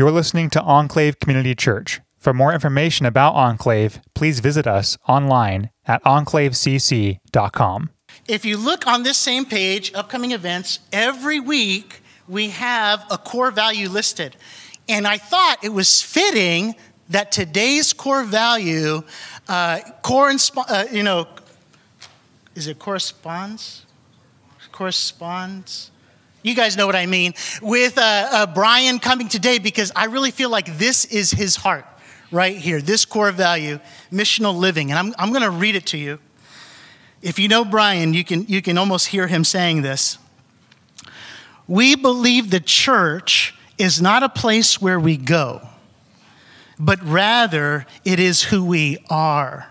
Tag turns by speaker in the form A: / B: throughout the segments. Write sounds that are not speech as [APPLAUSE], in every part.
A: You're listening to Enclave Community Church. For more information about Enclave, please visit us online at enclavecc.com.
B: If you look on this same page, upcoming events, every week we have a core value listed. And I thought it was fitting that today's core value, uh, uh, you know, is it corresponds? Corresponds? You guys know what I mean. With uh, uh, Brian coming today, because I really feel like this is his heart right here, this core value, missional living. And I'm, I'm going to read it to you. If you know Brian, you can, you can almost hear him saying this. We believe the church is not a place where we go, but rather it is who we are.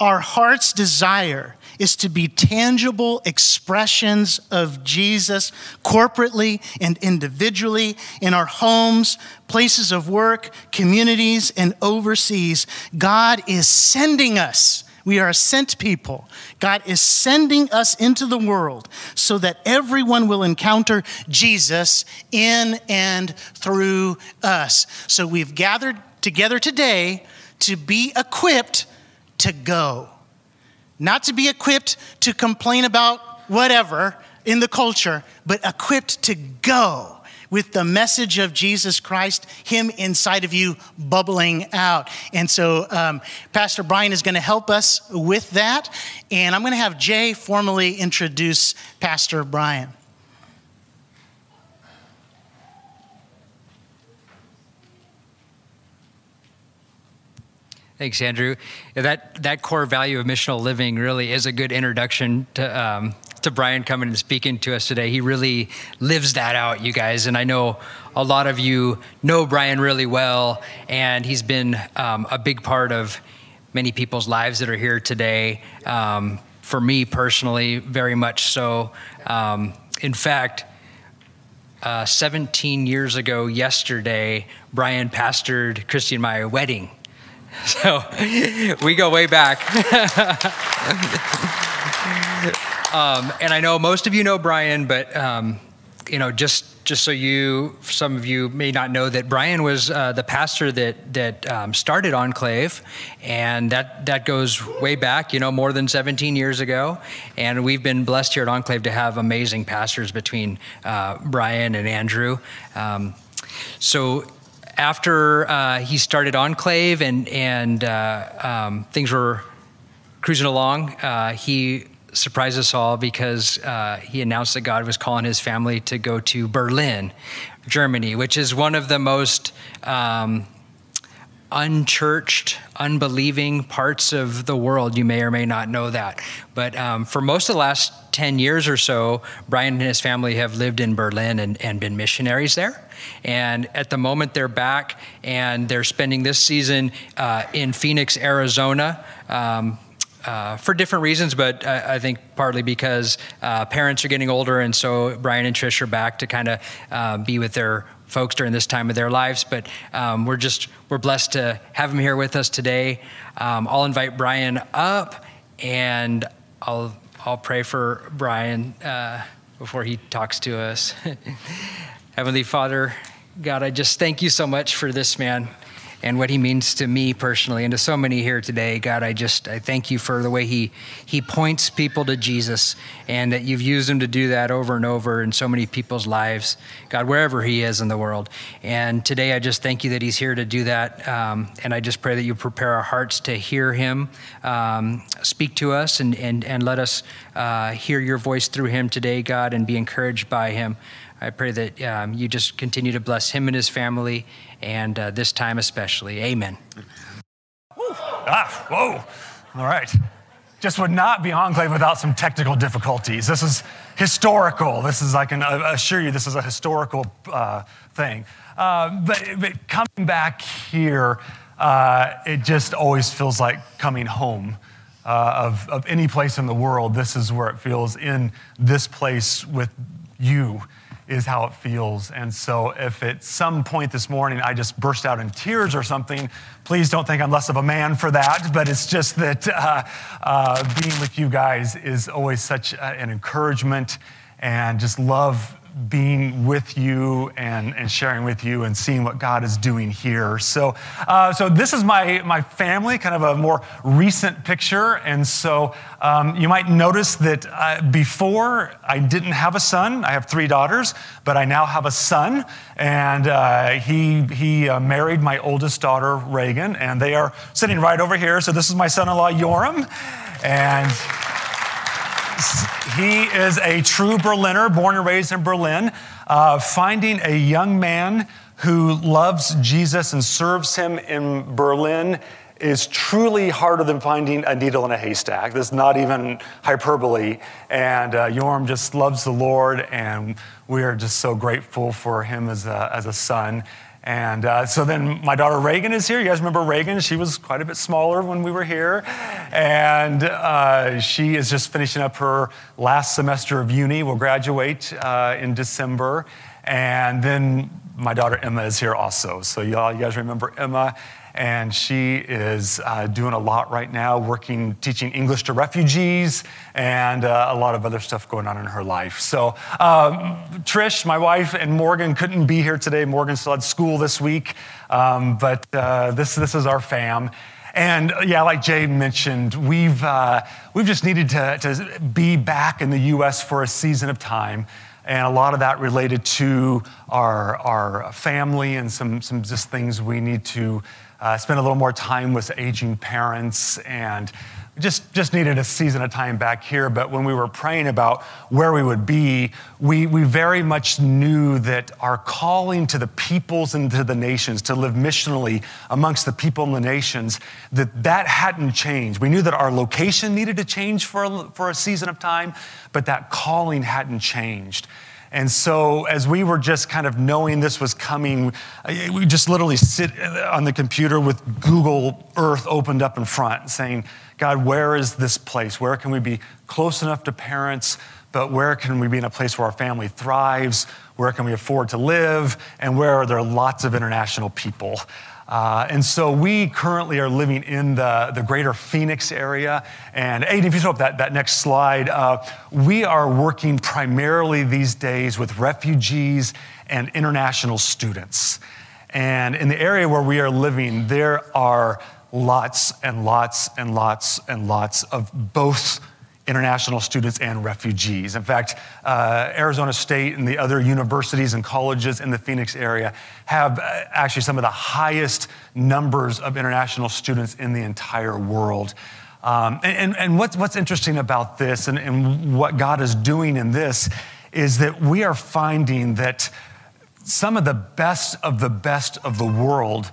B: Our heart's desire is to be tangible expressions of Jesus corporately and individually in our homes, places of work, communities, and overseas. God is sending us. We are sent people. God is sending us into the world so that everyone will encounter Jesus in and through us. So we've gathered together today to be equipped to go not to be equipped to complain about whatever in the culture, but equipped to go with the message of Jesus Christ, Him inside of you bubbling out. And so, um, Pastor Brian is going to help us with that. And I'm going to have Jay formally introduce Pastor Brian.
C: Thanks, Andrew. That that core value of missional living really is a good introduction to um, to Brian coming and speaking to us today. He really lives that out, you guys. And I know a lot of you know Brian really well, and he's been um, a big part of many people's lives that are here today. Um, for me personally, very much so. Um, in fact. Uh, 17 years ago, yesterday, Brian pastored Christy and my wedding. [LAUGHS] So we go way back. [LAUGHS] um, and I know most of you know Brian, but um, you know, just just so you, some of you may not know that Brian was uh, the pastor that that um, started Enclave, and that that goes way back, you know, more than 17 years ago. And we've been blessed here at Enclave to have amazing pastors between uh, Brian and Andrew. Um, so after uh, he started Enclave and and uh, um, things were cruising along, uh, he surprised us all because uh, he announced that God was calling his family to go to Berlin, Germany, which is one of the most um, unchurched, unbelieving parts of the world. You may or may not know that. But um, for most of the last 10 years or so, Brian and his family have lived in Berlin and, and been missionaries there. And at the moment, they're back and they're spending this season uh, in Phoenix, Arizona. Um, uh, for different reasons, but I, I think partly because uh, parents are getting older, and so Brian and Trish are back to kind of uh, be with their folks during this time of their lives. But um, we're just we're blessed to have him here with us today. Um, I'll invite Brian up, and I'll I'll pray for Brian uh, before he talks to us. [LAUGHS] Heavenly Father, God, I just thank you so much for this man and what he means to me personally and to so many here today. God, I just I thank you for the way he he points people to Jesus and that you've used him to do that over and over in so many people's lives. God, wherever he is in the world. And today I just thank you that he's here to do that. Um, and I just pray that you prepare our hearts to hear him um, speak to us and and and let us uh, hear your voice through him today, God, and be encouraged by him. I pray that um, you just continue to bless him and his family, and uh, this time especially. Amen.
D: Ah, whoa. All right. Just would not be enclave without some technical difficulties. This is historical. This is, I can assure you, this is a historical uh, thing. Uh, but, but, coming back here, uh, it just always feels like coming home. Uh, of, of any place in the world, this is where it feels in this place with you is how it feels. And so, if at some point this morning I just burst out in tears or something, please don't think I'm less of a man for that. But it's just that uh, uh, being with you guys is always such an encouragement and just love being with you and, and sharing with you and seeing what God is doing here. So, uh, so this is my, my family, kind of a more recent picture. And so um, you might notice that uh, before I didn't have a son. I have three daughters, but I now have a son. And uh, he, he uh, married my oldest daughter, Reagan, and they are sitting right over here. So this is my son in law, Yoram. And he is a true Berliner, born and raised in Berlin. Uh, finding a young man who loves Jesus and serves him in Berlin is truly harder than finding a needle in a haystack. This is not even hyperbole. And uh, Yoram just loves the Lord, and we are just so grateful for him as a, as a son. And uh, so then my daughter Reagan is here. You guys remember Reagan? She was quite a bit smaller when we were here. And uh, she is just finishing up her last semester of uni, will graduate uh, in December. And then my daughter Emma is here also. So, y'all, you guys remember Emma? And she is uh, doing a lot right now, working, teaching English to refugees, and uh, a lot of other stuff going on in her life. So, um, Trish, my wife, and Morgan couldn't be here today. Morgan still had school this week, um, but uh, this, this is our fam. And yeah, like Jay mentioned, we've, uh, we've just needed to, to be back in the US for a season of time and a lot of that related to our, our family and some, some just things we need to uh, spend a little more time with aging parents and just, just needed a season of time back here. But when we were praying about where we would be, we, we very much knew that our calling to the peoples and to the nations, to live missionally amongst the people and the nations, that that hadn't changed. We knew that our location needed to change for a, for a season of time, but that calling hadn't changed. And so, as we were just kind of knowing this was coming, we just literally sit on the computer with Google Earth opened up in front, saying, God, where is this place? Where can we be close enough to parents, but where can we be in a place where our family thrives? Where can we afford to live? And where are there lots of international people? Uh, and so we currently are living in the, the greater Phoenix area. And Aiden, if you throw up that, that next slide, uh, we are working primarily these days with refugees and international students. And in the area where we are living, there are lots and lots and lots and lots of both international students and refugees. In fact, uh, Arizona State and the other universities and colleges in the Phoenix area have uh, actually some of the highest numbers of international students in the entire world. Um, and, and what's, what's interesting about this and, and what God is doing in this is that we are finding that some of the best of the best of the world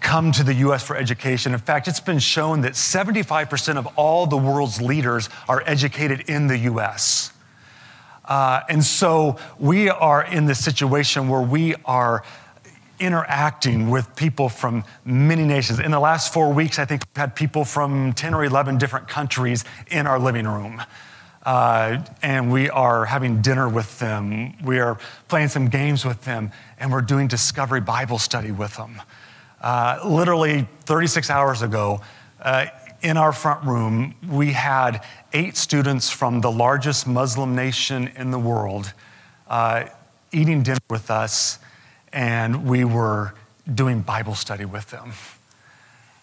D: come to the US for education. In fact, it's been shown that 75% of all the world's leaders are educated in the US. Uh, and so we are in this situation where we are interacting with people from many nations. In the last four weeks, I think we've had people from 10 or 11 different countries in our living room. Uh, and we are having dinner with them. We are playing some games with them, and we're doing Discovery Bible study with them. Uh, literally 36 hours ago, uh, in our front room, we had eight students from the largest Muslim nation in the world uh, eating dinner with us, and we were doing Bible study with them.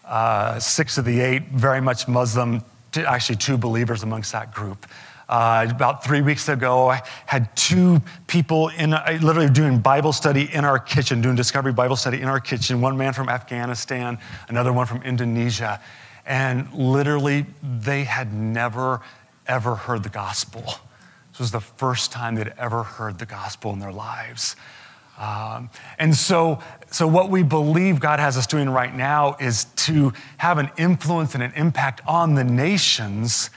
D: Uh, six of the eight, very much Muslim, actually, two believers amongst that group. Uh, about three weeks ago, I had two people in literally doing Bible study in our kitchen, doing discovery Bible study in our kitchen. One man from Afghanistan, another one from Indonesia. And literally, they had never, ever heard the gospel. This was the first time they'd ever heard the gospel in their lives. Um, and so, so, what we believe God has us doing right now is to have an influence and an impact on the nations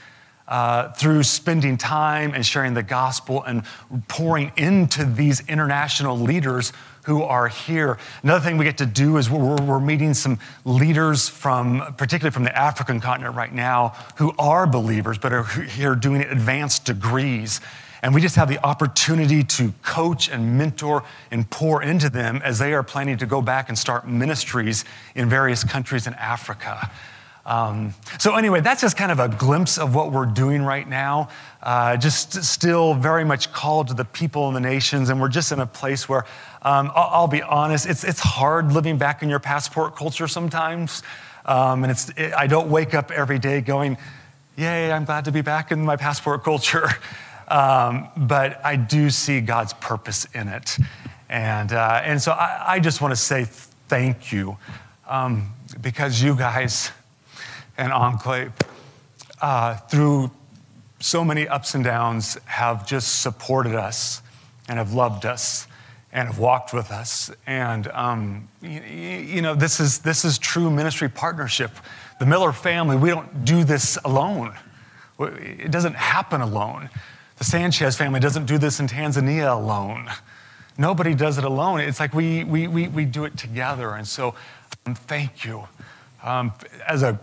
D: uh, through spending time and sharing the gospel and pouring into these international leaders who are here. Another thing we get to do is we're, we're, meeting some leaders from, particularly from the African continent right now, who are believers but are here doing advanced degrees. And we just have the opportunity to coach and mentor and pour into them as they are planning to go back and start ministries in various countries in Africa. Um, so, anyway, that's just kind of a glimpse of what we're doing right now. Uh, just still very much called to the people and the nations, and we're just in a place where um, I'll, I'll, be honest, it's, it's hard living back in your passport culture sometimes. Um, and it's, it, I don't wake up every day going, Yay, I'm glad to be back in my passport culture. [LAUGHS] Um, but I do see God's purpose in it. And, uh, and so I, I just want to say thank you um, because you guys and Enclave, uh, through so many ups and downs, have just supported us and have loved us and have walked with us. And, um, you, you, know, this is, this is true ministry partnership. The Miller family, we don't do this alone. It doesn't happen alone. The Sanchez family doesn't do this in Tanzania alone. Nobody does it alone. It's like we, we, we, we do it together. And so, um, thank you. Um, as a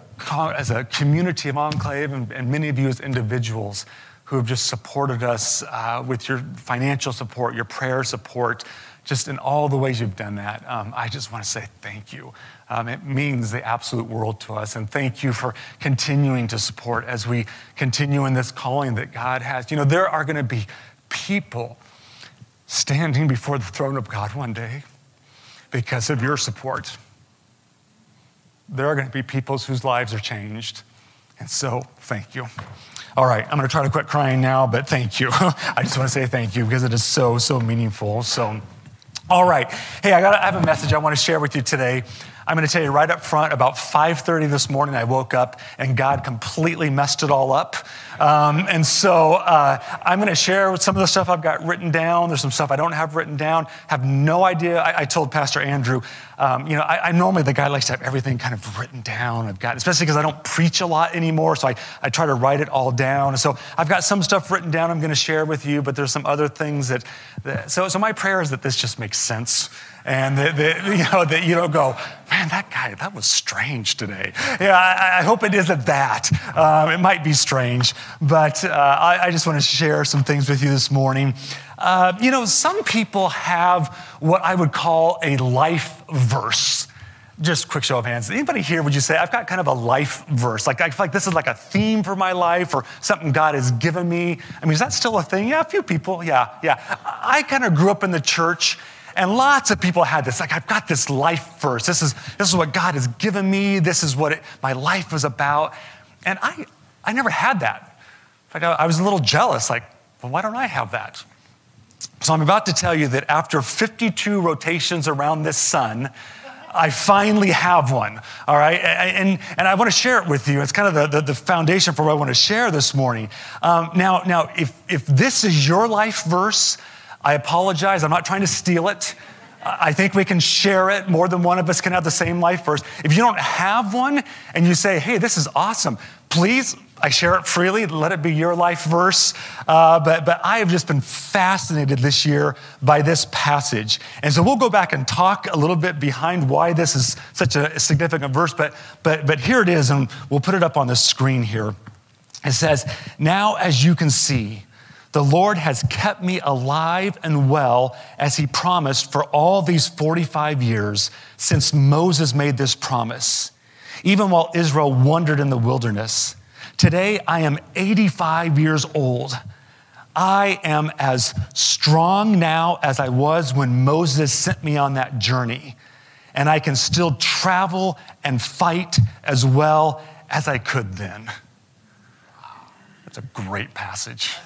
D: as a community of Enclave and, and, many of you as individuals who have just supported us uh, with your financial support, your prayer support, just in all the ways you've done that. Um, I just want to say thank you. Um, it means the absolute world to us. And thank you for continuing to support as we continue in this calling that God has. You know, there are going to be people standing before the throne of God one day because of your support there are going to be peoples whose lives are changed. And so, thank you. All right, I'm going to try to quit crying now, but thank you. [LAUGHS] I just want to say thank you because it is so, so meaningful. So, all right. Hey, I, got I have a message I want to share with you today. I'm going to tell you right up front. About 5:30 this morning, I woke up and God completely messed it all up. Um, and so uh, I'm going to share some of the stuff I've got written down. There's some stuff I don't have written down. Have no idea. I, I told Pastor Andrew, um, you know, I, am normally the guy likes to have everything kind of written down. I've got, especially because I don't preach a lot anymore, so I, I try to write it all down. And so I've got some stuff written down I'm going to share with you, but there's some other things that, that so, so my prayer is that this just makes sense and that, that, [LAUGHS] you know that you don't go, man, that guy that was strange today. Yeah, I, I hope it isn't that. Um, it might be strange, but uh, I, I, just want to share some things with you this morning. Uh, you know, some people have what I would call a life verse. Just quick show of hands. Anybody here would you say I've got kind of a life verse? Like I feel like this is like a theme for my life or something God has given me. I mean, is that still a thing? Yeah, a few people. Yeah, yeah. I kind of grew up in the church and lots of people had this. Like, I've got this life verse. This is, this is what God has given me. This is what it, my life is about. And I, I never had that. Like, I, I was a little jealous. Like, well, why don't I have that? So I'm about to tell you that after 52 rotations around this sun, I finally have one, all right? And, and I want to share it with you. It's kind of the, the, the foundation for what I want to share this morning. Um, now, now if, if this is your life verse, I apologize. I'm not trying to steal it. I think we can share it. More than one of us can have the same life verse. If you don't have one and you say, hey, this is awesome, please, I share it freely. Let it be your life verse. Uh, but, but I have just been fascinated this year by this passage. And so we'll go back and talk a little bit behind why this is such a significant verse. But, but, but here it is, and we'll put it up on the screen here. It says, Now as you can see, the Lord has kept me alive and well as he promised for all these 45 years since Moses made this promise, even while Israel wandered in the wilderness. Today, I am 85 years old. I am as strong now as I was when Moses sent me on that journey. And I can still travel and fight as well as I could then. That's a great passage.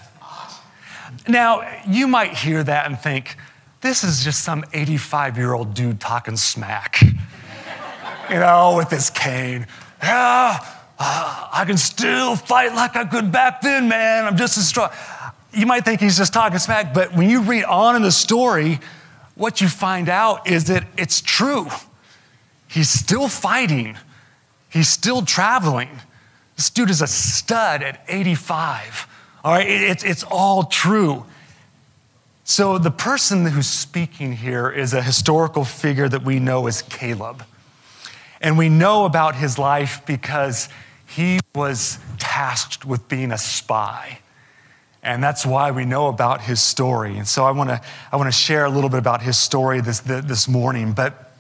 D: Now, you might hear that and think, this is just some 85 year old dude talking smack, [LAUGHS] you know, with this cane. Yeah, uh, I can still fight like I could back then, man. I'm just as strong. You might think he's just talking smack, but when you read on in the story, what you find out is that it's true. He's still fighting, he's still traveling. This dude is a stud at 85. All right, it's, it's all true. So, the person who's speaking here is a historical figure that we know as Caleb. And we know about his life because he was tasked with being a spy. And that's why we know about his story. And so I want to I want to share a little bit about his story this, this morning. But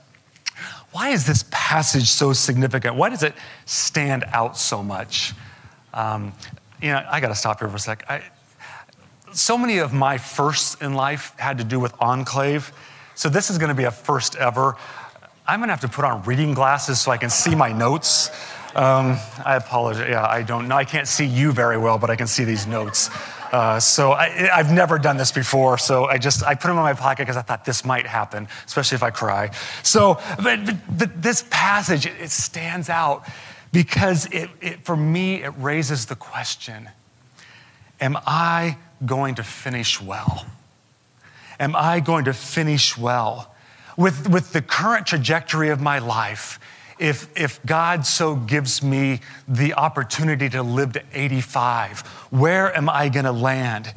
D: why is this passage so significant? Why does it stand out so much? Um, you know, I got to stop here for a sec. I, so many of my firsts in life had to do with Enclave. So this is going to be a first ever. I'm going to have to put on reading glasses so I can see my notes. Um, I apologize. Yeah, I don't know. I can't see you very well, but I can see these notes. Uh, so I, have never done this before. So I just I put them in my pocket because I thought this might happen, especially if I cry. So, but, but, but this passage it, it stands out because it, it, for me it raises the question: Am I going to finish well? Am I going to finish well with with the current trajectory of my life? if, if God so gives me the opportunity to live to 85, where am I going to land?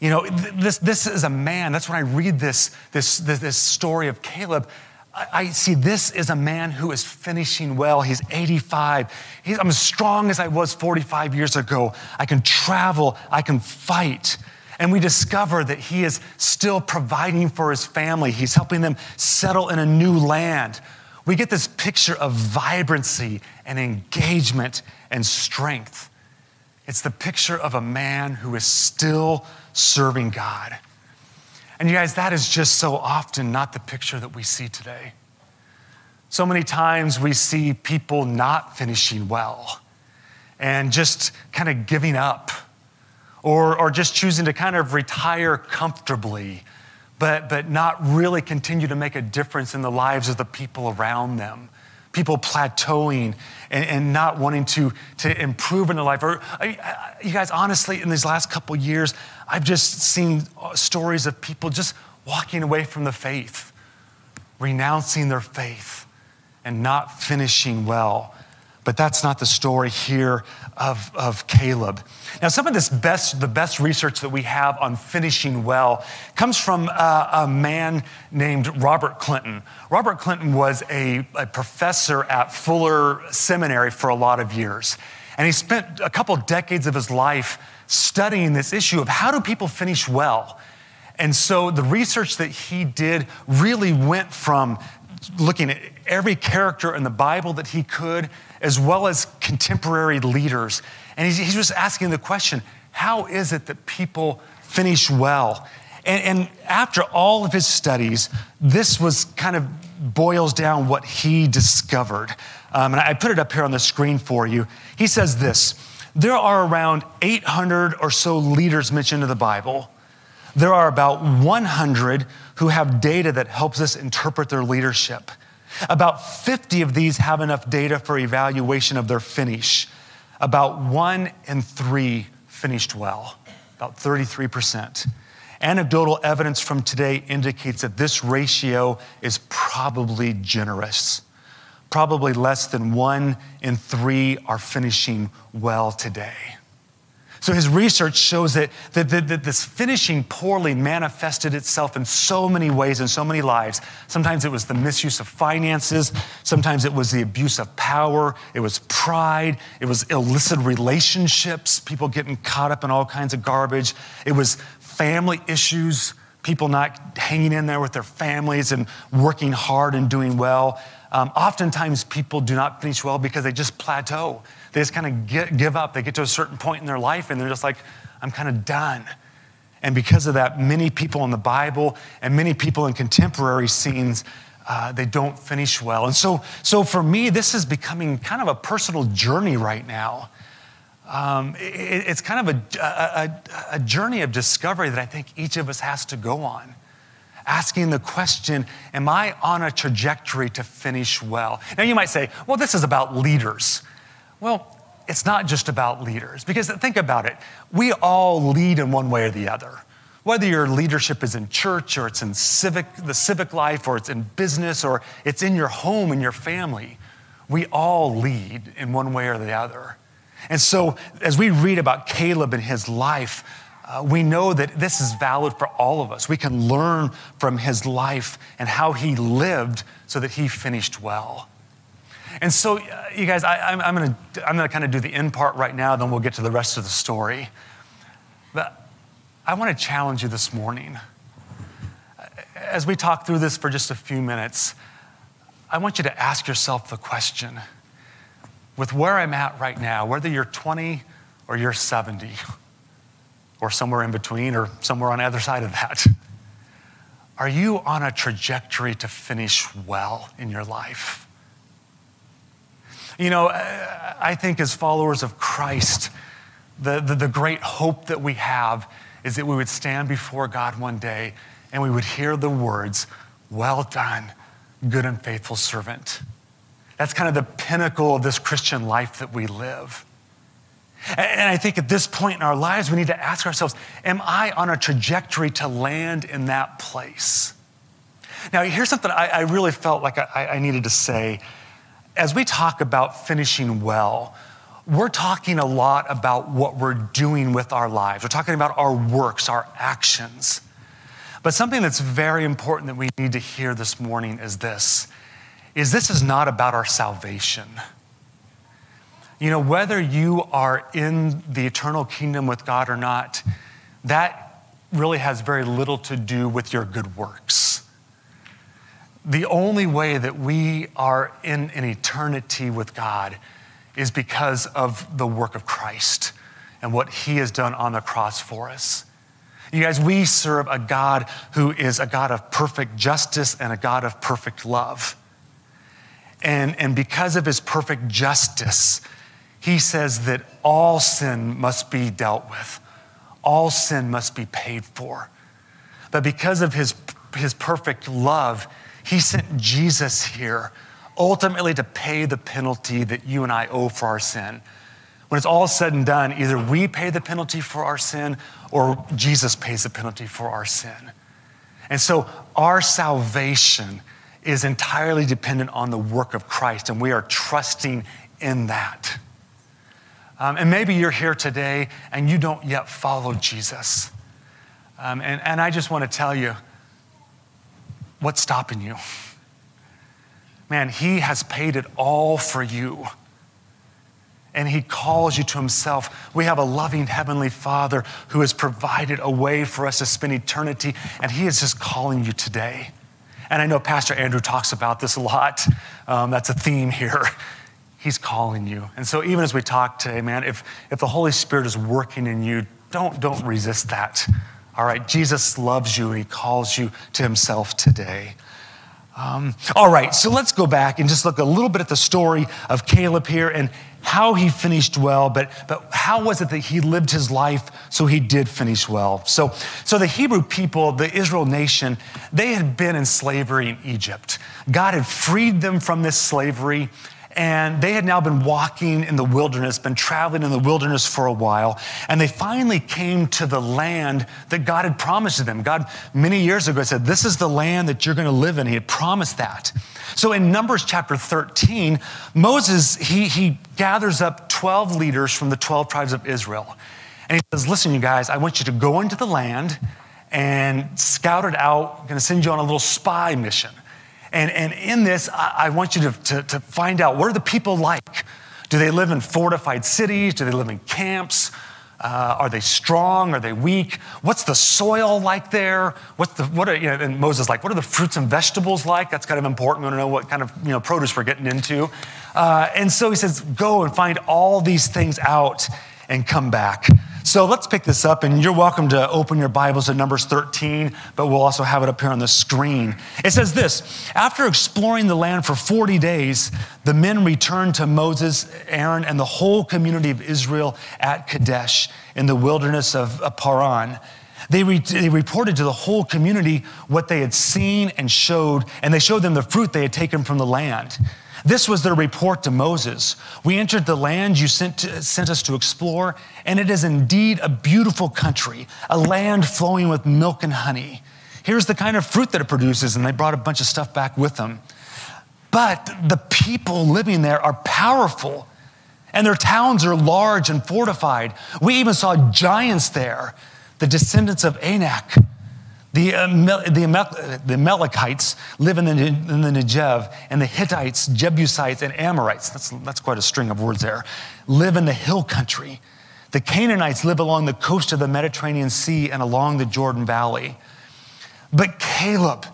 D: You know, this, this is a man. That's when I read this, this, this, this story of Caleb. I, see this is a man who is finishing well. He's 85. He's, I'm as strong as I was 45 years ago. I can travel, I can fight. And we discover that he is still providing for his family. He's helping them settle in a new land we get this picture of vibrancy and engagement and strength. It's the picture of a man who is still serving God. And you guys, that is just so often not the picture that we see today. So many times we see people not finishing well and just kind of giving up or, or just choosing to kind of retire comfortably but, but not really continue to make a difference in the lives of the people around them. People plateauing and, and not wanting to, to improve in their life. Or, you guys, honestly, in these last couple years, I've just seen uh, stories of people just walking away from the faith, renouncing their faith, and not finishing well. But that's not the story here of, of Caleb. Now, some of this best, the best research that we have on finishing well comes from uh, a man named Robert Clinton. Robert Clinton was a, a professor at Fuller Seminary for a lot of years. And he spent a couple decades of his life studying this issue of how do people finish well. And so the research that he did really went from looking at every character in the Bible that he could as well as contemporary leaders. And he's, he's just asking the question how is it that people finish well? And, and after all of his studies, this was kind of boils down what he discovered. Um, and I put it up here on the screen for you. He says this there are around 800 or so leaders mentioned in the Bible. There are about 100 who have data that helps us interpret their leadership. About 50 of these have enough data for evaluation of their finish. About one in three finished well, about 33%. Anecdotal evidence from today indicates that this ratio is probably generous. Probably less than one in three are finishing well today. So his research shows that, that, that, that, this finishing poorly manifested itself in so many ways in so many lives. Sometimes it was the misuse of finances, sometimes it was the abuse of power, it was pride, it was illicit relationships, people getting caught up in all kinds of garbage, it was family issues, people not hanging in there with their families and working hard and doing well. Um, oftentimes, people do not finish well because they just plateau. They just kind of give up. They get to a certain point in their life and they're just like, I'm kind of done. And because of that, many people in the Bible and many people in contemporary scenes, uh, they don't finish well. And so, so for me, this is becoming kind of a personal journey right now. Um, it, it's kind of a, a, a journey of discovery that I think each of us has to go on asking the question Am I on a trajectory to finish well? Now, you might say, Well, this is about leaders. Well, it's not just about leaders, because think about it. We all lead in one way or the other. Whether your leadership is in church or it's in civic, the civic life or it's in business or it's in your home and your family, we all lead in one way or the other. And so, as we read about Caleb and his life, uh, we know that this is valid for all of us. We can learn from his life and how he lived so that he finished well. And so, uh, you guys, I, am going to I'm going to kind of do the end part right now, then we'll get to the rest of the story. But I want to challenge you this morning. As we talk through this for just a few minutes, I want you to ask yourself the question with where I'm at right now, whether you're 20 or you're 70, or somewhere in between, or somewhere on the other side of that, are you on a trajectory to finish well in your life? You know, I think as followers of Christ, the, the, the, great hope that we have is that we would stand before God one day and we would hear the words, Well done, good and faithful servant. That's kind of the pinnacle of this Christian life that we live. And I think at this point in our lives, we need to ask ourselves Am I on a trajectory to land in that place? Now, here's something I, I really felt like I, I needed to say. As we talk about finishing well, we're talking a lot about what we're doing with our lives. We're talking about our works, our actions. But something that's very important that we need to hear this morning is this is this is not about our salvation. You know, whether you are in the eternal kingdom with God or not, that really has very little to do with your good works. The only way that we are in an eternity with God is because of the work of Christ and what he has done on the cross for us. You guys, we serve a God who is a God of perfect justice and a God of perfect love. And, and because of his perfect justice, he says that all sin must be dealt with, all sin must be paid for. But because of his, his perfect love, he sent Jesus here ultimately to pay the penalty that you and I owe for our sin. When it's all said and done, either we pay the penalty for our sin or Jesus pays the penalty for our sin. And so our salvation is entirely dependent on the work of Christ, and we are trusting in that. Um, and maybe you're here today and you don't yet follow Jesus. Um, and, and I just want to tell you what's stopping you? Man, He has paid it all for you. And He calls you to Himself. We have a loving Heavenly Father who has provided a way for us to spend eternity, and He is just calling you today. And I know Pastor Andrew talks about this a lot. Um, that's a theme here. [LAUGHS] He's calling you. And so even as we talk today, man, if, if the Holy Spirit is working in you, don't, don't resist that. All right, Jesus loves you he calls you to himself today. Um, all right, so let's go back and just look a little bit at the story of Caleb here and how he finished well, but, but how was it that he lived his life so he did finish well? So, so the Hebrew people, the Israel nation, they had been in slavery in Egypt. God had freed them from this slavery and they had now been walking in the wilderness, been traveling in the wilderness for a while, and they finally came to the land that God had promised to them. God, many years ago, said, This is the land that you're going to live in. He had promised that. So in Numbers chapter 13, Moses, he, he gathers up 12 leaders from the 12 tribes of Israel. And he says, Listen, you guys, I want you to go into the land and scout it out. I'm going to send you on a little spy mission. And, and in this, I, I want you to, to, to find out what are the people like? Do they live in fortified cities? Do they live in camps? Uh, are they strong? Are they weak? What's the soil like there? What's the what are you know, and Moses like? What are the fruits and vegetables like? That's kind of important. We want to know what kind of you know produce we're getting into. Uh, and so he says, go and find all these things out and come back. So let's pick this up, and you're welcome to open your Bibles at Numbers 13, but we'll also have it up here on the screen. It says this After exploring the land for 40 days, the men returned to Moses, Aaron, and the whole community of Israel at Kadesh in the wilderness of Paran. They, re- they, reported to the whole community what they had seen and showed, and they showed them the fruit they had taken from the land. This was their report to Moses. We entered the land you sent, to, sent us to explore, and it is indeed a beautiful country, a land flowing with milk and honey. Here's the kind of fruit that it produces, and they brought a bunch of stuff back with them. But the people living there are powerful, and their towns are large and fortified. We even saw giants there, the descendants of Anak the, uh, the, the Amalekites live in the, in the Negev, and the Hittites, Jebusites, and Amorites, that's, that's quite a string of words there, live in the hill country. The Canaanites live along the coast of the Mediterranean Sea and along the Jordan Valley. But Caleb,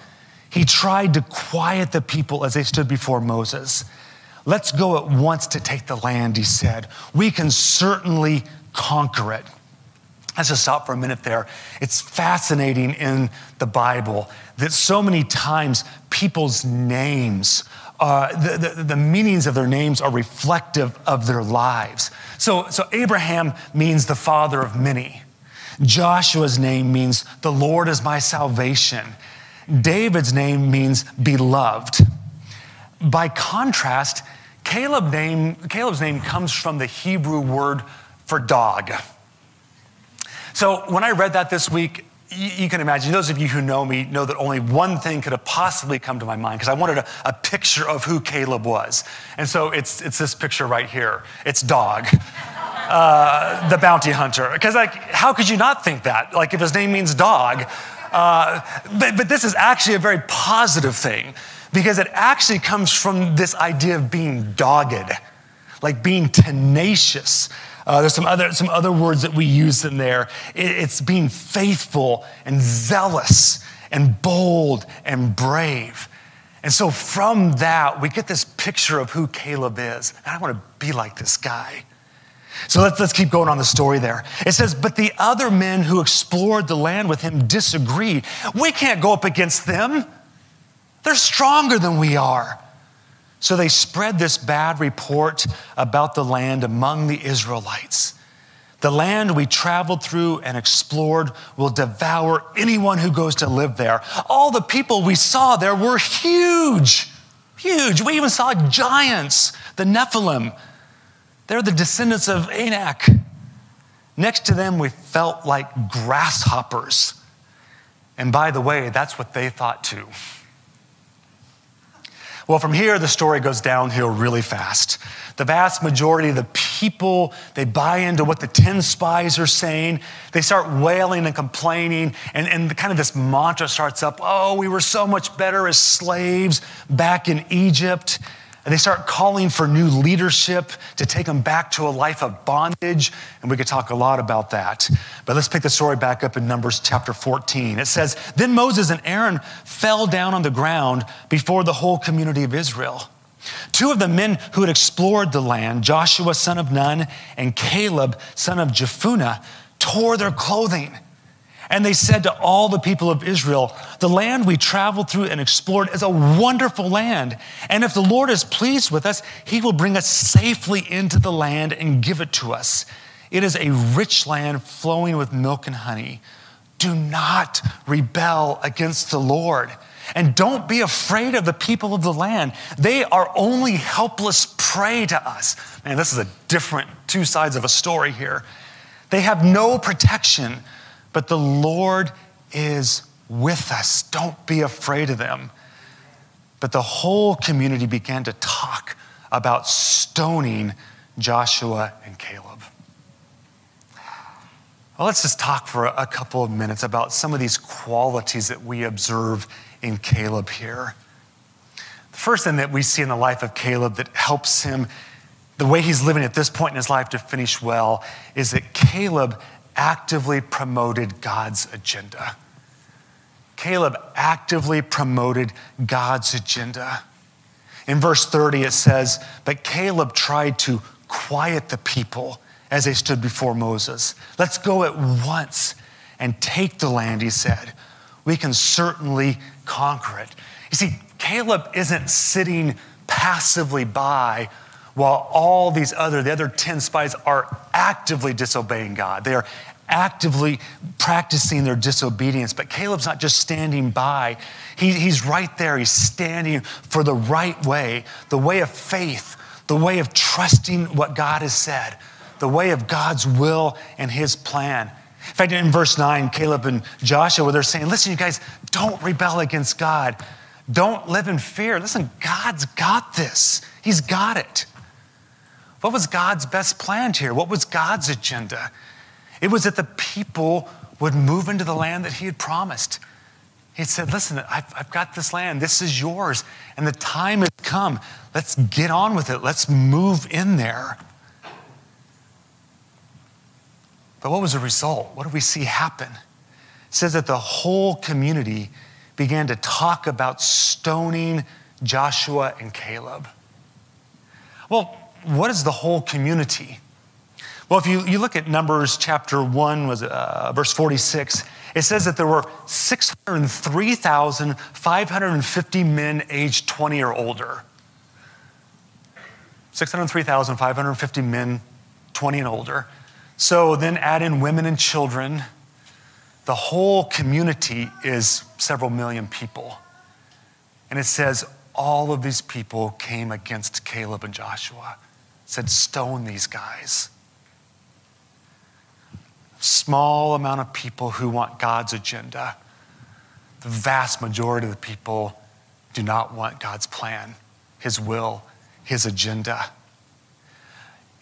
D: He tried to quiet the people as they stood before Moses. Let's go at once to take the land, he said. We can certainly conquer it. Let's just stop for a minute there. It's fascinating in the Bible that so many times people's names, uh, the, the, the, meanings of their names are reflective of their lives. So, so Abraham means the father of many. Joshua's name means the Lord is my salvation. David's name means beloved. By contrast, Caleb name, Caleb's name comes from the Hebrew word for dog. So when I read that this week, you, can imagine, those of you who know me know that only one thing could have possibly come to my mind because I wanted a, a, picture of who Caleb was. And so it's, it's this picture right here. It's dog. Uh, the bounty hunter. Because, like, how could you not think that? Like, if his name means dog, uh, but, but this is actually a very positive thing because it actually comes from this idea of being dogged, like being tenacious. Uh, there's some other, some other words that we use in there. It, it's being faithful and zealous and bold and brave. And so from that, we get this picture of who Caleb is. I want to be like this guy. So let's, let's keep going on the story there. It says, But the other men who explored the land with him disagreed. We can't go up against them, they're stronger than we are. So they spread this bad report about the land among the Israelites. The land we traveled through and explored will devour anyone who goes to live there. All the people we saw there were huge, huge. We even saw giants, the Nephilim they're the descendants of Anak. Next to them, we felt like grasshoppers. And by the way, that's what they thought too. Well, from here, the story goes downhill really fast. The vast majority of the people, they buy into what the 10 spies are saying. They start wailing and complaining, and, and kind of this mantra starts up oh, we were so much better as slaves back in Egypt. And they start calling for new leadership to take them back to a life of bondage. And we could talk a lot about that. But let's pick the story back up in Numbers chapter 14. It says Then Moses and Aaron fell down on the ground before the whole community of Israel. Two of the men who had explored the land, Joshua son of Nun and Caleb son of Jephunneh, tore their clothing and they said to all the people of Israel, The land we traveled through and explored is a wonderful land. And if the Lord is pleased with us, he will bring us safely into the land and give it to us. It is a rich land flowing with milk and honey. Do not rebel against the Lord. And don't be afraid of the people of the land. They are only helpless prey to us. Man, this is a different two sides of a story here. They have no protection but the Lord is with us. Don't be afraid of them. But the whole community began to talk about stoning Joshua and Caleb. Well, let's just talk for a couple of minutes about some of these qualities that we observe in Caleb here. The first thing that we see in the life of Caleb that helps him, the way he's living at this point in his life to finish well, is that Caleb actively promoted God's agenda. Caleb actively promoted God's agenda. In verse 30, it says, But Caleb tried to quiet the people as they stood before Moses. Let's go at once and take the land, he said. We can certainly conquer it. You see, Caleb isn't sitting passively by while all these other, the other 10 spies are actively disobeying God. They are actively practicing their disobedience. But Caleb's not just standing by, he, he's right there. He's standing for the right way, the way of faith, the way of trusting what God has said, the way of God's will and his plan. In fact, in verse 9, Caleb and Joshua, they're saying, Listen, you guys, don't rebel against God. Don't live in fear. Listen, God's got this, He's got it. What was God's best plan here? What was God's agenda? It was that the people would move into the land that He had promised. He said, Listen, I've, I've got this land. This is yours. And the time has come. Let's get on with it. Let's move in there. But what was the result? What do we see happen? It says that the whole community began to talk about stoning Joshua and Caleb. Well, what is the whole community? Well, if you, you look at Numbers chapter 1, was uh, verse 46, it says that there were 603,550 men aged 20 or older. 603,550 men 20 and older. So then add in women and children. The whole community is several million people. And it says all of these people came against Caleb and Joshua, said, Stone these guys small amount of people who want God's agenda. The vast majority of the people do not want God's plan, His will, His agenda.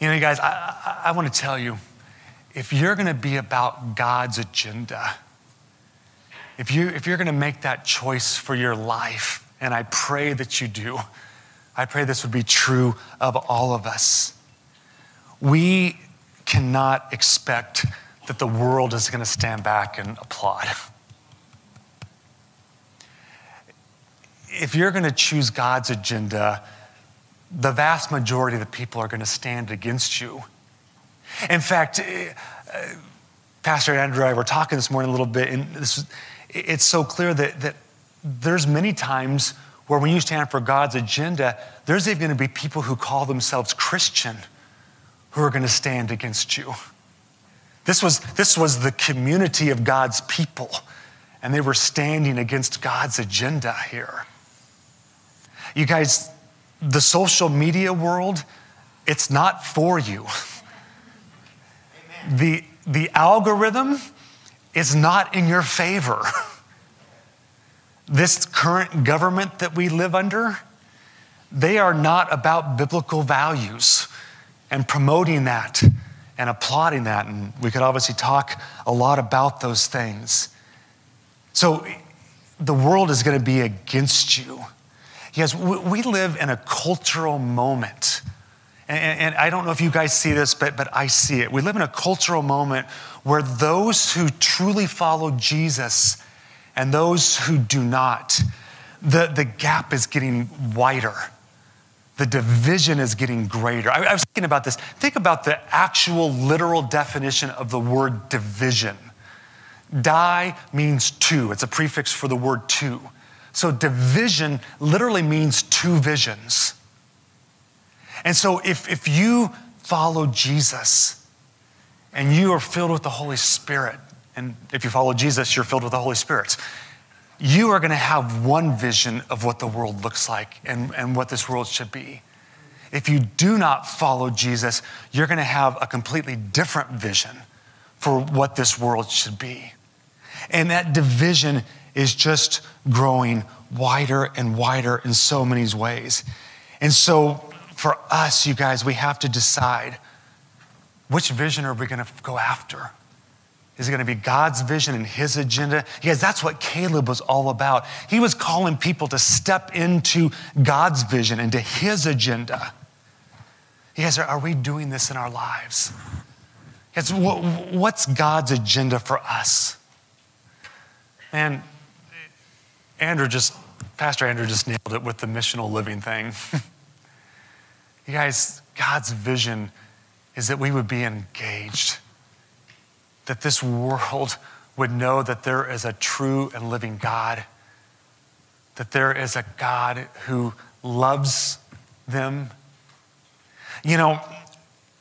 D: You know, you guys, I, I, I want to tell you if you're going to be about God's agenda, if, you, if you're going to make that choice for your life, and I pray that you do, I pray this would be true of all of us. We cannot expect that the world is going to stand back and applaud. If you're going to choose God's agenda, the vast majority of the people are going to stand against you. In fact, uh, Pastor Andrew and I were talking this morning a little bit, and this, it's so clear that, that there's many times where when you stand for God's agenda, there's even going to be people who call themselves Christian who are going to stand against you. This was, this was the community of God's people, and they were standing against God's agenda here. You guys, the social media world, it's not for you. The, the algorithm is not in your favor. [LAUGHS] This current government that we live under, they are not about biblical values and promoting that and applauding that. And we could obviously talk a lot about those things. So the world is going to be against you. Yes, we live in a cultural moment. And, I don't know if you guys see this, but, but I see it. We live in a cultural moment where those who truly follow Jesus and those who do not, the, the gap is getting wider the division is getting greater. I, I was thinking about this. Think about the actual literal definition of the word division. Die means two, it's a prefix for the word two. So division literally means two visions. And so if, if you follow Jesus and you are filled with the Holy Spirit, and if you follow Jesus, you're filled with the Holy Spirit you are going to have one vision of what the world looks like and, and what this world should be. If you do not follow Jesus, you're going to have a completely different vision for what this world should be. And that division is just growing wider and wider in so many ways. And so, for us, you guys, we have to decide which vision are we going to go after? Is it going to be God's vision and his agenda? Because that's what Caleb was all about. He was calling people to step into God's vision, into his agenda. Yes, are we doing this in our lives? Yes, what's God's agenda for us? And Andrew just, Pastor Andrew just nailed it with the missional living thing. [LAUGHS] you guys, God's vision is that we would be engaged that this world would know that there is a true and living God, that there is a God who loves them. You know,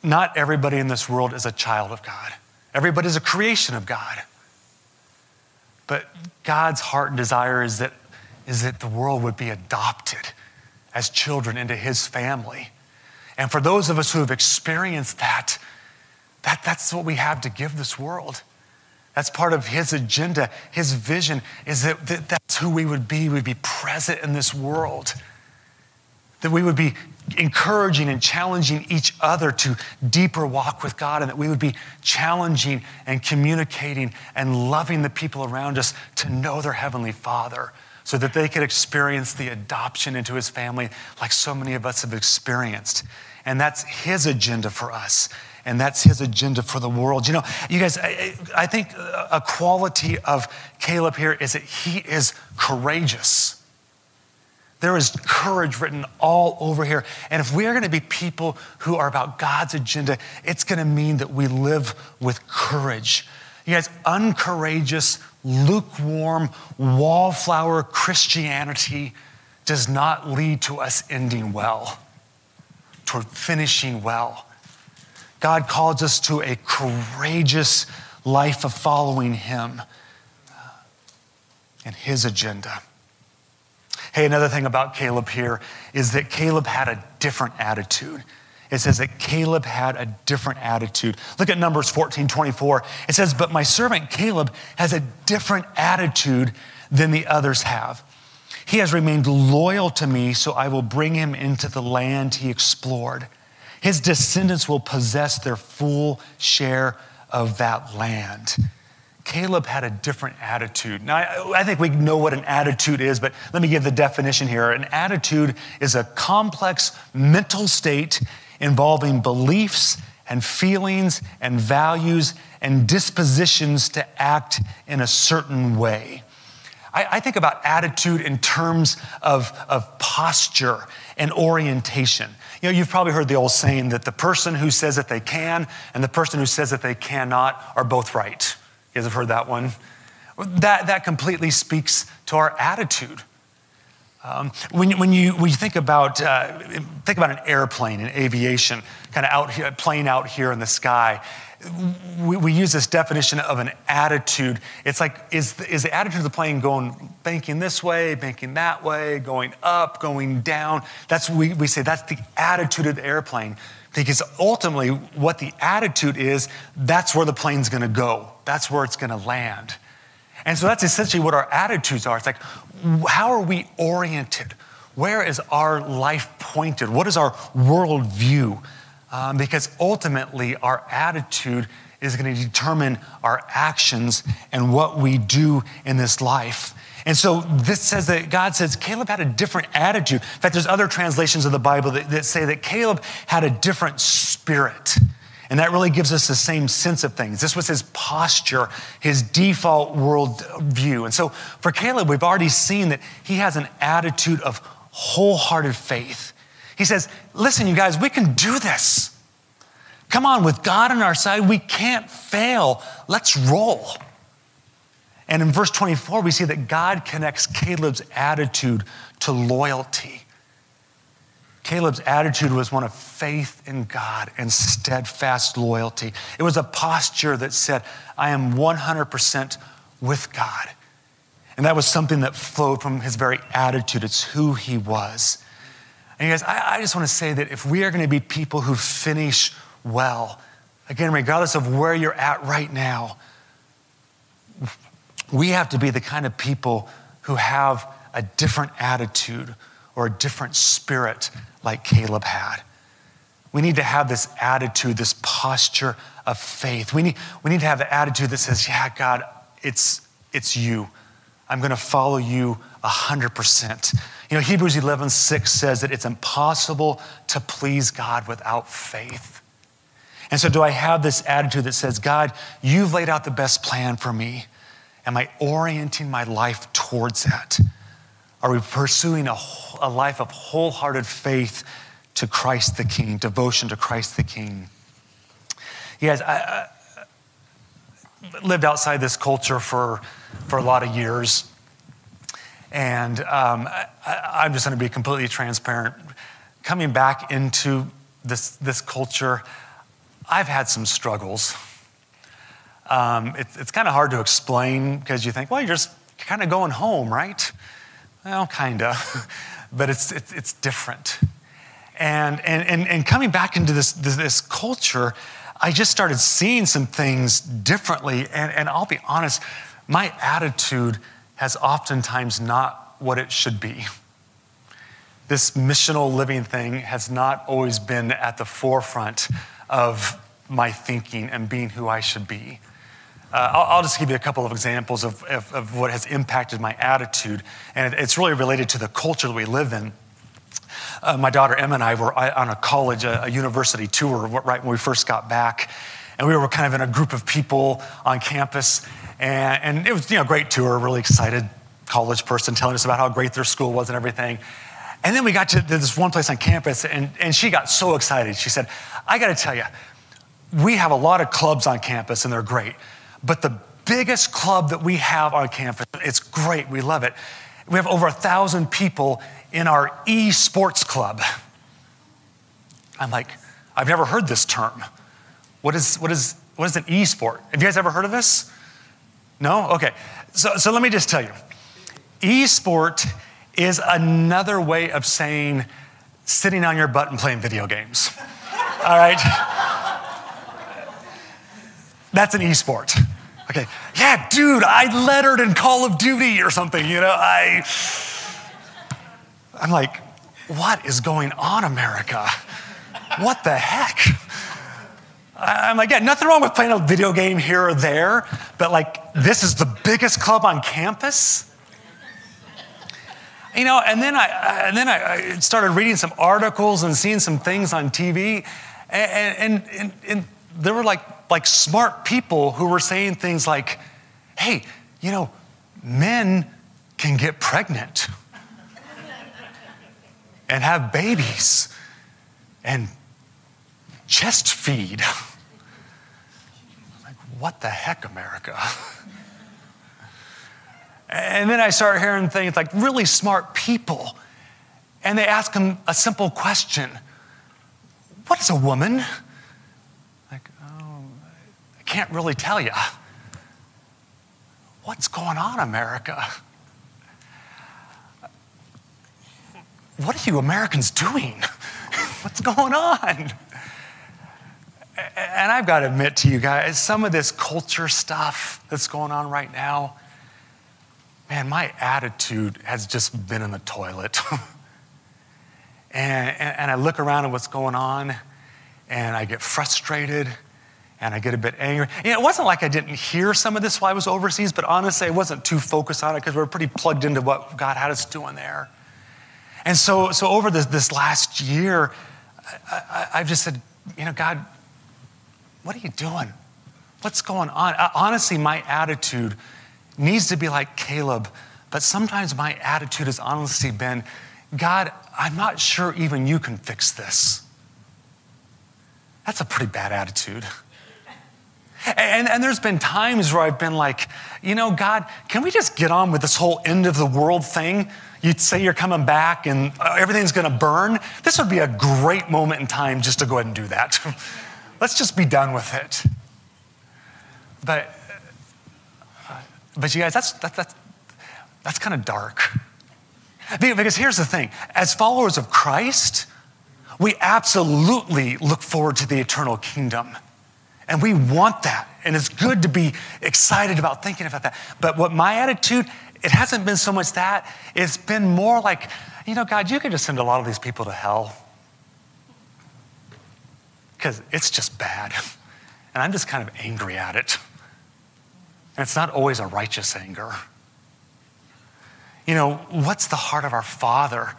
D: not everybody in this world is a child of God, everybody is a creation of God. But God's heart and desire is that, is that the world would be adopted as children into his family. And for those of us who have experienced that, that, that's what we have to give this world. That's part of his agenda. His vision is that, that that's who we would be. We'd be present in this world. That we would be encouraging and challenging each other to deeper walk with God, and that we would be challenging and communicating and loving the people around us to know their Heavenly Father so that they could experience the adoption into His family like so many of us have experienced. And that's His agenda for us. And that's his agenda for the world. You know, you guys, I, I think a quality of Caleb here is that he is courageous. There is courage written all over here. And if we are going to be people who are about God's agenda, it's going to mean that we live with courage. You guys, uncourageous, lukewarm, wallflower Christianity does not lead to us ending well, toward finishing well. God calls us to a courageous life of following Him and His agenda. Hey, another thing about Caleb here is that Caleb had a different attitude. It says that Caleb had a different attitude. Look at Numbers 14 24. It says, But my servant Caleb has a different attitude than the others have. He has remained loyal to me, so I will bring him into the land he explored. His descendants will possess their full share of that land. Caleb had a different attitude. Now, I, think we know what an attitude is, but let me give the definition here. An attitude is a complex mental state involving beliefs and feelings and values and dispositions to act in a certain way. I, I think about attitude in terms of, of posture and orientation. You know, you've probably heard the old saying that the person who says that they can and the person who says that they cannot are both right. You guys have heard that one? That, that completely speaks to our attitude. Um, when, when, you, when you think about, uh, think about an airplane, an aviation, kind of out here, plane out here in the sky, we, we, use this definition of an attitude. It's like, is the, is the attitude of the plane going, banking this way, banking that way, going up, going down? That's, we, we say that's the attitude of the airplane. Because ultimately, what the attitude is, that's where the plane's gonna go. That's where it's gonna land. And so that's essentially what our attitudes are. It's like, how are we oriented? Where is our life pointed? What is our worldview? Um, because ultimately, our attitude is going to determine our actions and what we do in this life. And so this says that God says Caleb had a different attitude. In fact, there's other translations of the Bible that, that say that Caleb had a different spirit. And that really gives us the same sense of things. This was his posture, his default world view. And so for Caleb, we've already seen that he has an attitude of wholehearted faith. He says, Listen, you guys, we can do this. Come on, with God on our side, we can't fail. Let's roll. And in verse 24, we see that God connects Caleb's attitude to loyalty. Caleb's attitude was one of faith in God and steadfast loyalty. It was a posture that said, I am 100% with God. And that was something that flowed from his very attitude. It's who he was. And you guys, I, I just want to say that if we are going to be people who finish well, again, regardless of where you're at right now, we have to be the kind of people who have a different attitude or a different spirit like Caleb had. We need to have this attitude, this posture of faith. We need, we need to have the attitude that says, Yeah, God, it's, it's you. I'm going to follow you 100%. You know, Hebrews 11, 6 says that it's impossible to please God without faith. And so, do I have this attitude that says, God, you've laid out the best plan for me? Am I orienting my life towards that? Are we pursuing a, a life of wholehearted faith to Christ the King, devotion to Christ the King? Yes, I, I lived outside this culture for, for a lot of years. And um, I, am just going to be completely transparent. Coming back into this, this culture, I've had some struggles. Um, it, it's kind of hard to explain because you think, well, you're just kind of going home, right? Well, kind of, [LAUGHS] but it's, it's, it's different. And, and, and, and coming back into this, this, this culture, I just started seeing some things differently. And, and I'll be honest, my attitude has oftentimes not what it should be. This missional living thing has not always been at the forefront of my thinking and being who I should be. Uh, I'll, I'll, just give you a couple of examples of, of, of what has impacted my attitude, and it, it's really related to the culture that we live in. uh, my daughter Emma and I were on a college, a, a university tour right when we first got back. And we were kind of in a group of people on campus. And, and it was, you know, a great tour, really excited college person telling us about how great their school was and everything. And then we got to this one place on campus, and, and she got so excited. She said, I got to tell you, we have a lot of clubs on campus, and they're great. But the biggest club that we have on campus, it's great, we love it. We have over a thousand people in our e sports club. I'm like, I've never heard this term. What is, what is, what is an e sport? Have you guys ever heard of this? No? Okay. So, so let me just tell you e sport is another way of saying sitting on your butt and playing video games. [LAUGHS] All right? That's an e-sport. Okay. Yeah, dude, I lettered in Call of Duty or something, you know. I I'm like, what is going on, America? What the heck? I'm like, yeah, nothing wrong with playing a video game here or there, but like, this is the biggest club on campus? You know, and then I, and then I started reading some articles and seeing some things on TV, and, and, and, and there were like, like smart people who were saying things like, hey, you know, men can get pregnant and have babies and chest feed. [LAUGHS] what the heck, America? And then I start hearing things like really smart people, and they ask them a simple question What is a woman? Like, oh, I can't really tell you. What's going on, America? What are you Americans doing? [LAUGHS] What's going on? And I've got to admit to you guys, some of this culture stuff that's going on right now, man, my attitude has just been in the toilet. [LAUGHS] and, and, and, I look around at what's going on, and I get frustrated, and I get a bit angry. You know, it wasn't like I didn't hear some of this while I was overseas, but honestly, I wasn't too focused on it because we were pretty plugged into what God had us doing there. And so, so over this, this last year, I, I've just said, you know, God, what are you doing? What's going on? Honestly, my attitude needs to be like Caleb, but sometimes my attitude has honestly been God, I'm not sure even you can fix this. That's a pretty bad attitude. And, and, there's been times where I've been like, you know, God, can we just get on with this whole end of the world thing? You'd say you're coming back and uh, everything's gonna burn. This would be a great moment in time just to go ahead and do that. [LAUGHS] Let's just be done with it. But but you guys, that's, that, that's, that's kind of dark. Because here's the thing as followers of Christ, we absolutely look forward to the eternal kingdom. And we want that. And it's good to be excited about thinking about that. But what my attitude, it hasn't been so much that, it's been more like, you know, God, you could just send a lot of these people to hell. Because it's just bad. And I'm just kind of angry at it. And it's not always a righteous anger. You know, what's the heart of our Father?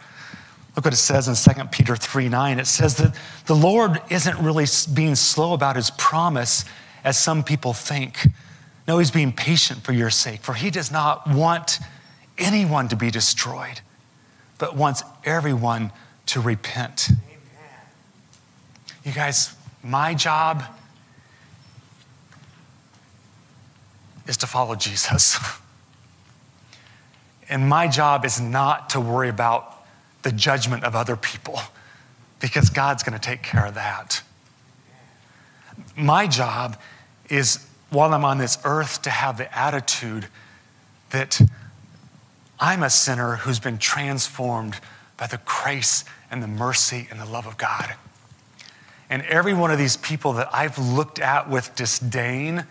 D: Look what it says in 2 Peter 3 9. It says that the Lord isn't really being slow about his promise as some people think. No, he's being patient for your sake, for he does not want anyone to be destroyed, but wants everyone to repent. You guys, my job is to follow Jesus. [LAUGHS] and my job is not to worry about the judgment of other people because God's going to take care of that. My job is, while I'm on this earth, to have the attitude that I'm a sinner who's been transformed by the grace and the mercy and the love of God. And every one of these people that I've looked at with disdain,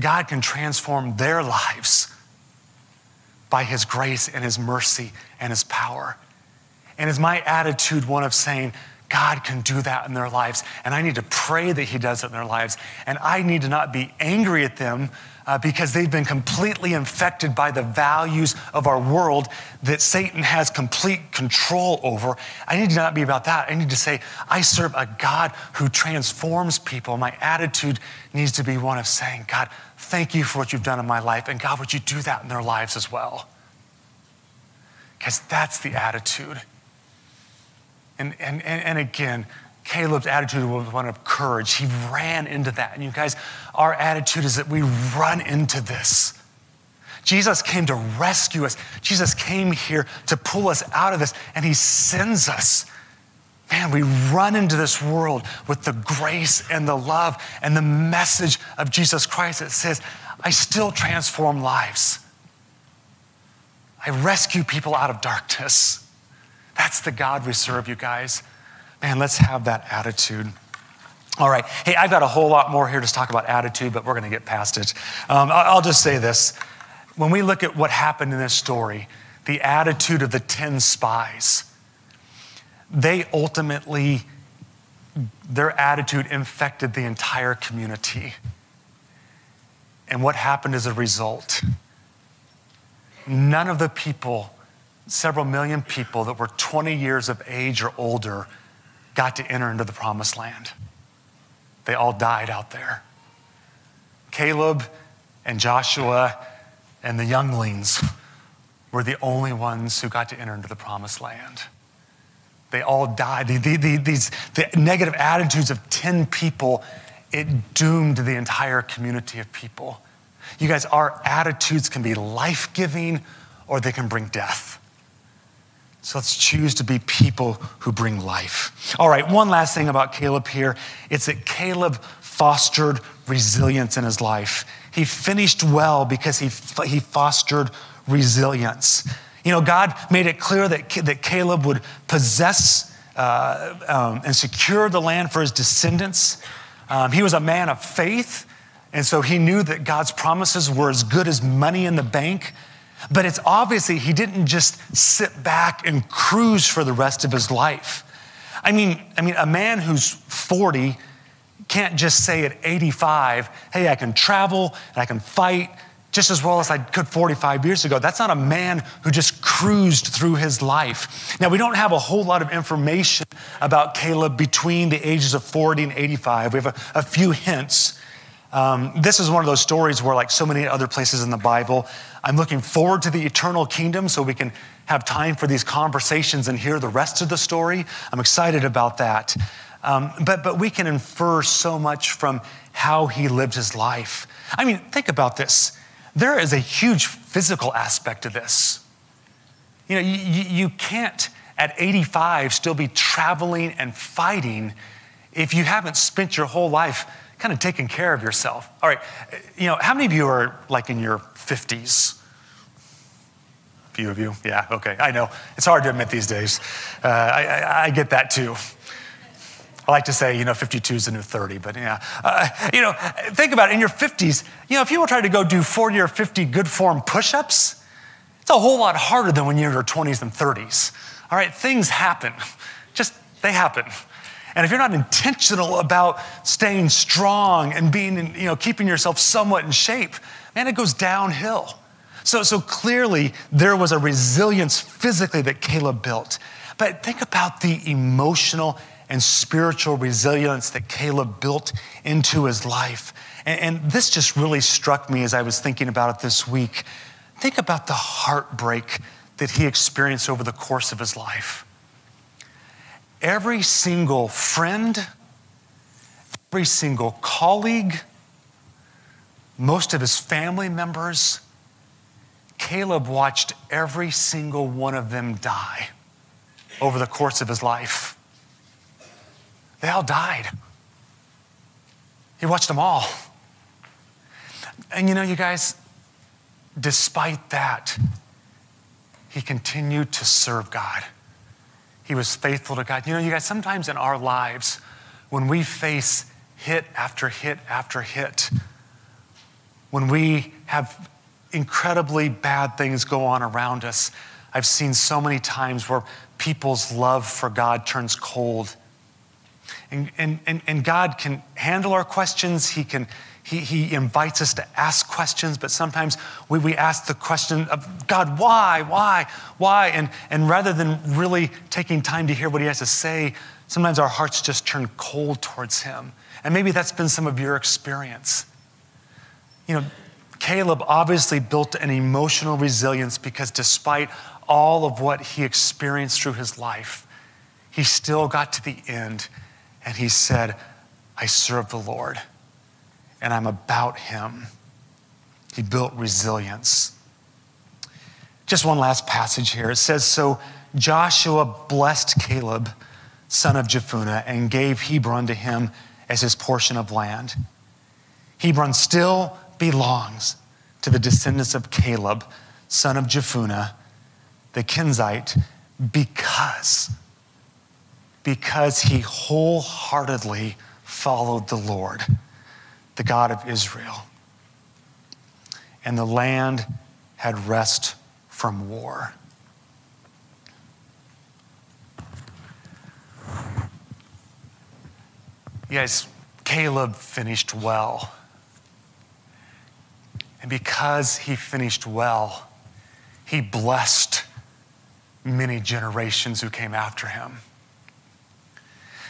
D: God can transform their lives by His grace and His mercy and His power. And is my attitude one of saying, God can do that in their lives. And I need to pray that He does it in their lives. And I need to not be angry at them uh, because they've been completely infected by the values of our world that Satan has complete control over. I need to not be about that. I need to say, I serve a God who transforms people. My attitude needs to be one of saying, God, thank you for what you've done in my life. And God, would you do that in their lives as well? Because that's the attitude. And, and, and, again, Caleb's attitude was one of courage. He ran into that. And you guys, our attitude is that we run into this. Jesus came to rescue us. Jesus came here to pull us out of this, and He sends us. Man, we run into this world with the grace and the love and the message of Jesus Christ that says, I still transform lives. I rescue people out of darkness. That's the God we serve, you guys. Man, let's have that attitude. All right. Hey, I've got a whole lot more here to talk about attitude, but we're going to get past it. Um, I'll just say this. When we look at what happened in this story, the attitude of the 10 spies, they ultimately, their attitude infected the entire community. And what happened as a result? None of the people, several million people that were 20 years of age or older, got to enter into the promised land. They all died out there. Caleb and Joshua and the younglings were the only ones who got to enter into the promised land. They all died. The, the, the, these the negative attitudes of 10 people, it doomed the entire community of people. You guys, our attitudes can be life giving or they can bring death. So let's choose to be people who bring life. All right, one last thing about Caleb here it's that Caleb fostered resilience in his life. He finished well because he, he fostered resilience. You know, God made it clear that, that Caleb would possess uh, um, and secure the land for his descendants. Um, he was a man of faith, and so he knew that God's promises were as good as money in the bank. But it's obviously he didn't just sit back and cruise for the rest of his life. I mean, I mean, a man who's 40 can't just say at 85, hey, I can travel and I can fight just as well as I could 45 years ago. That's not a man who just cruised through his life. Now, we don't have a whole lot of information about Caleb between the ages of 40 and 85. We have a, a few hints. Um, this is one of those stories where, like so many other places in the Bible, I'm looking forward to the eternal kingdom so we can have time for these conversations and hear the rest of the story. I'm excited about that. Um, but, but we can infer so much from how he lived his life. I mean, think about this. There is a huge physical aspect to this. You know, you, you can't at 85 still be traveling and fighting if you haven't spent your whole life kind of taking care of yourself. All right, you know, how many of you are like in your 50s? A few of you, yeah, okay, I know. It's hard to admit these days. Uh, I, I, I, get that too. I like to say, you know, 52 is the new 30, but yeah. Uh, you know, think about it, in your 50s, you know, if you were trying to go do 40 or 50 good form push ups, it's a whole lot harder than when you're in your 20s and 30s. All right, things happen. Just, they happen. And if you're not intentional about staying strong and being, in, you know, keeping yourself somewhat in shape, man, it goes downhill. So, so clearly, there was a resilience physically that Caleb built. But think about the emotional and spiritual resilience that Caleb built into his life. And, and this just really struck me as I was thinking about it this week. Think about the heartbreak that he experienced over the course of his life every single friend, every single colleague, most of his family members, Caleb watched every single one of them die over the course of his life. They all died. He watched them all. And you know, you guys, despite that, he continued to serve God. He was faithful to God. You know, you guys, sometimes in our lives, when we face hit after hit after hit, when we have incredibly bad things go on around us, I've seen so many times where people's love for God turns cold And, and, and, and God can handle our questions. He, can, he, he invites us to ask questions, but sometimes we, we ask the question of God, why, why, why? And, and rather than really taking time to hear what He has to say, sometimes our hearts just turn cold towards Him. And maybe that's been some of your experience. You know, Caleb obviously built an emotional resilience because despite all of what he experienced through his life, he still got to the end and he said, I serve the Lord and I'm about him. He built resilience. Just one last passage here. It says So Joshua blessed Caleb, son of Jephunneh, and gave Hebron to him as his portion of land. Hebron still belongs to the descendants of Caleb, son of Jephunneh, the Kenizzite, because, because he wholeheartedly followed the Lord, the God of Israel. And the land had rest from war. Yes, Caleb finished well. And because he finished well, he blessed many generations who came after him.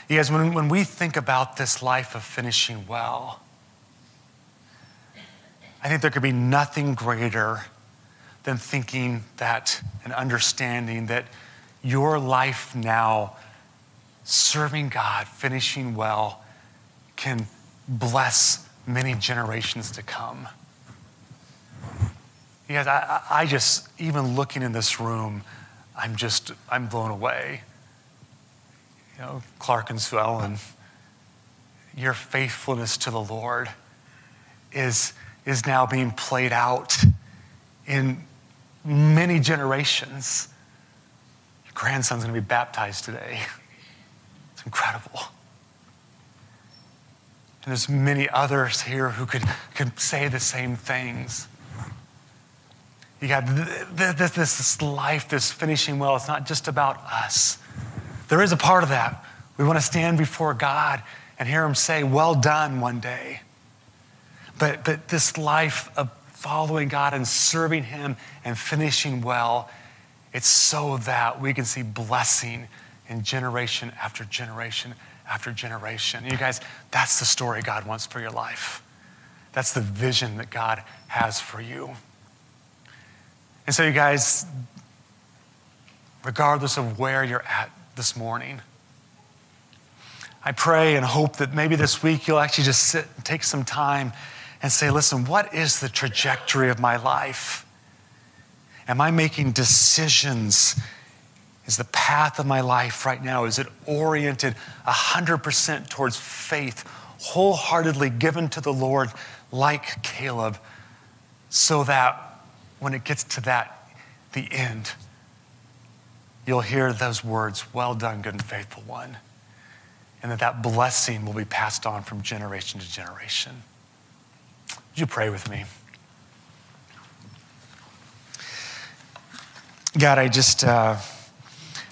D: Yes, when, when we think about this life of finishing well, I think there could be nothing greater than thinking that and understanding that your life now, serving God, finishing well, can bless many generations to come. Yes, I, I just, even looking in this room, I'm just, I'm blown away. You know, Clark and Sue Ellen, your faithfulness to the Lord is, is now being played out in many generations. Your grandson's going to be baptized today. It's incredible. And there's many others here who could, could say the same things. You got this, this, this life, this finishing well. It's not just about us. There is a part of that. We want to stand before God and hear Him say, Well done one day. But, but this life of following God and serving Him and finishing well, it's so that we can see blessing in generation after generation after generation. You guys, that's the story God wants for your life. That's the vision that God has for you. And so, you guys, regardless of where you're at this morning, I pray and hope that maybe this week you'll actually just sit and take some time and say, listen, what is the trajectory of my life? Am I making decisions? Is the path of my life right now, is it oriented 100% towards faith, wholeheartedly given to the Lord like Caleb, so that when it gets to that, the end, you'll hear those words, Well done, good and faithful one. And that that blessing will be passed on from generation to generation. Would you pray with me? God, I just, uh,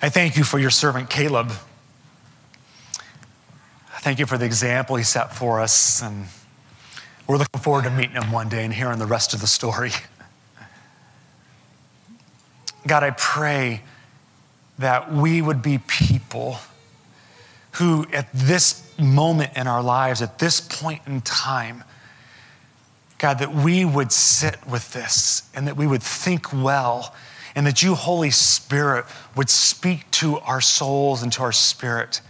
D: I thank you for your servant Caleb. I thank you for the example he set for us. And we're looking forward to meeting him one day and hearing the rest of the story. God, I pray that we would be people who, at this moment in our lives, at this point in time, God, that we would sit with this and that we would think well and that you, Holy Spirit, would speak to our souls and to our spirit.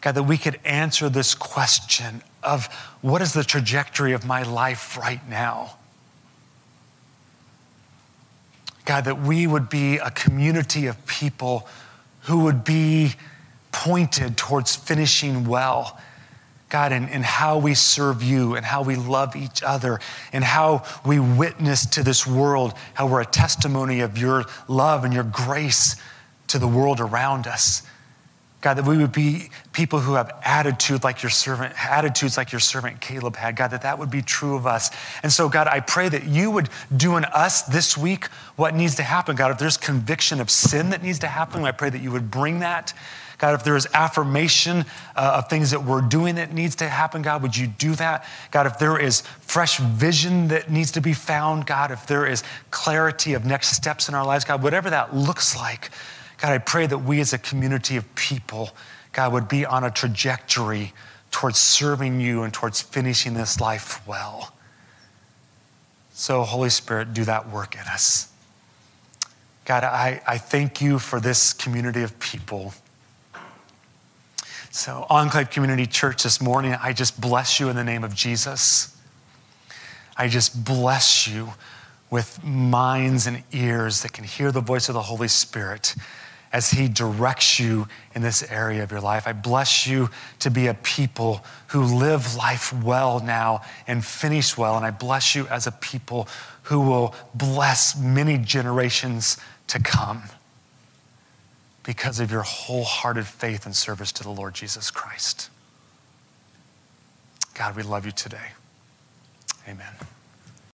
D: God, that we could answer this question of what is the trajectory of my life right now? God, that we would be a community of people who would be pointed towards finishing well. God, in how we serve you and how we love each other and how we witness to this world, how we're a testimony of your love and your grace to the world around us. God, that we would be people who have attitude like your servant, attitudes like your servant Caleb had. God, that that would be true of us. And so, God, I pray that you would do in us this week what needs to happen. God, if there's conviction of sin that needs to happen, I pray that you would bring that. God, if there is affirmation uh, of things that we're doing that needs to happen, God, would you do that? God, if there is fresh vision that needs to be found, God, if there is clarity of next steps in our lives, God, whatever that looks like, God, I pray that we as a community of people, God, would be on a trajectory towards serving you and towards finishing this life well. So, Holy Spirit, do that work in us. God, I, I thank you for this community of people. So, Enclave Community Church this morning, I just bless you in the name of Jesus. I just bless you with minds and ears that can hear the voice of the Holy Spirit as He directs you in this area of your life. I bless you to be a people who live life well now and finish well. And I bless you as a people who will bless many generations to come because of your wholehearted faith and service to the Lord Jesus Christ. God, we love you today. Amen.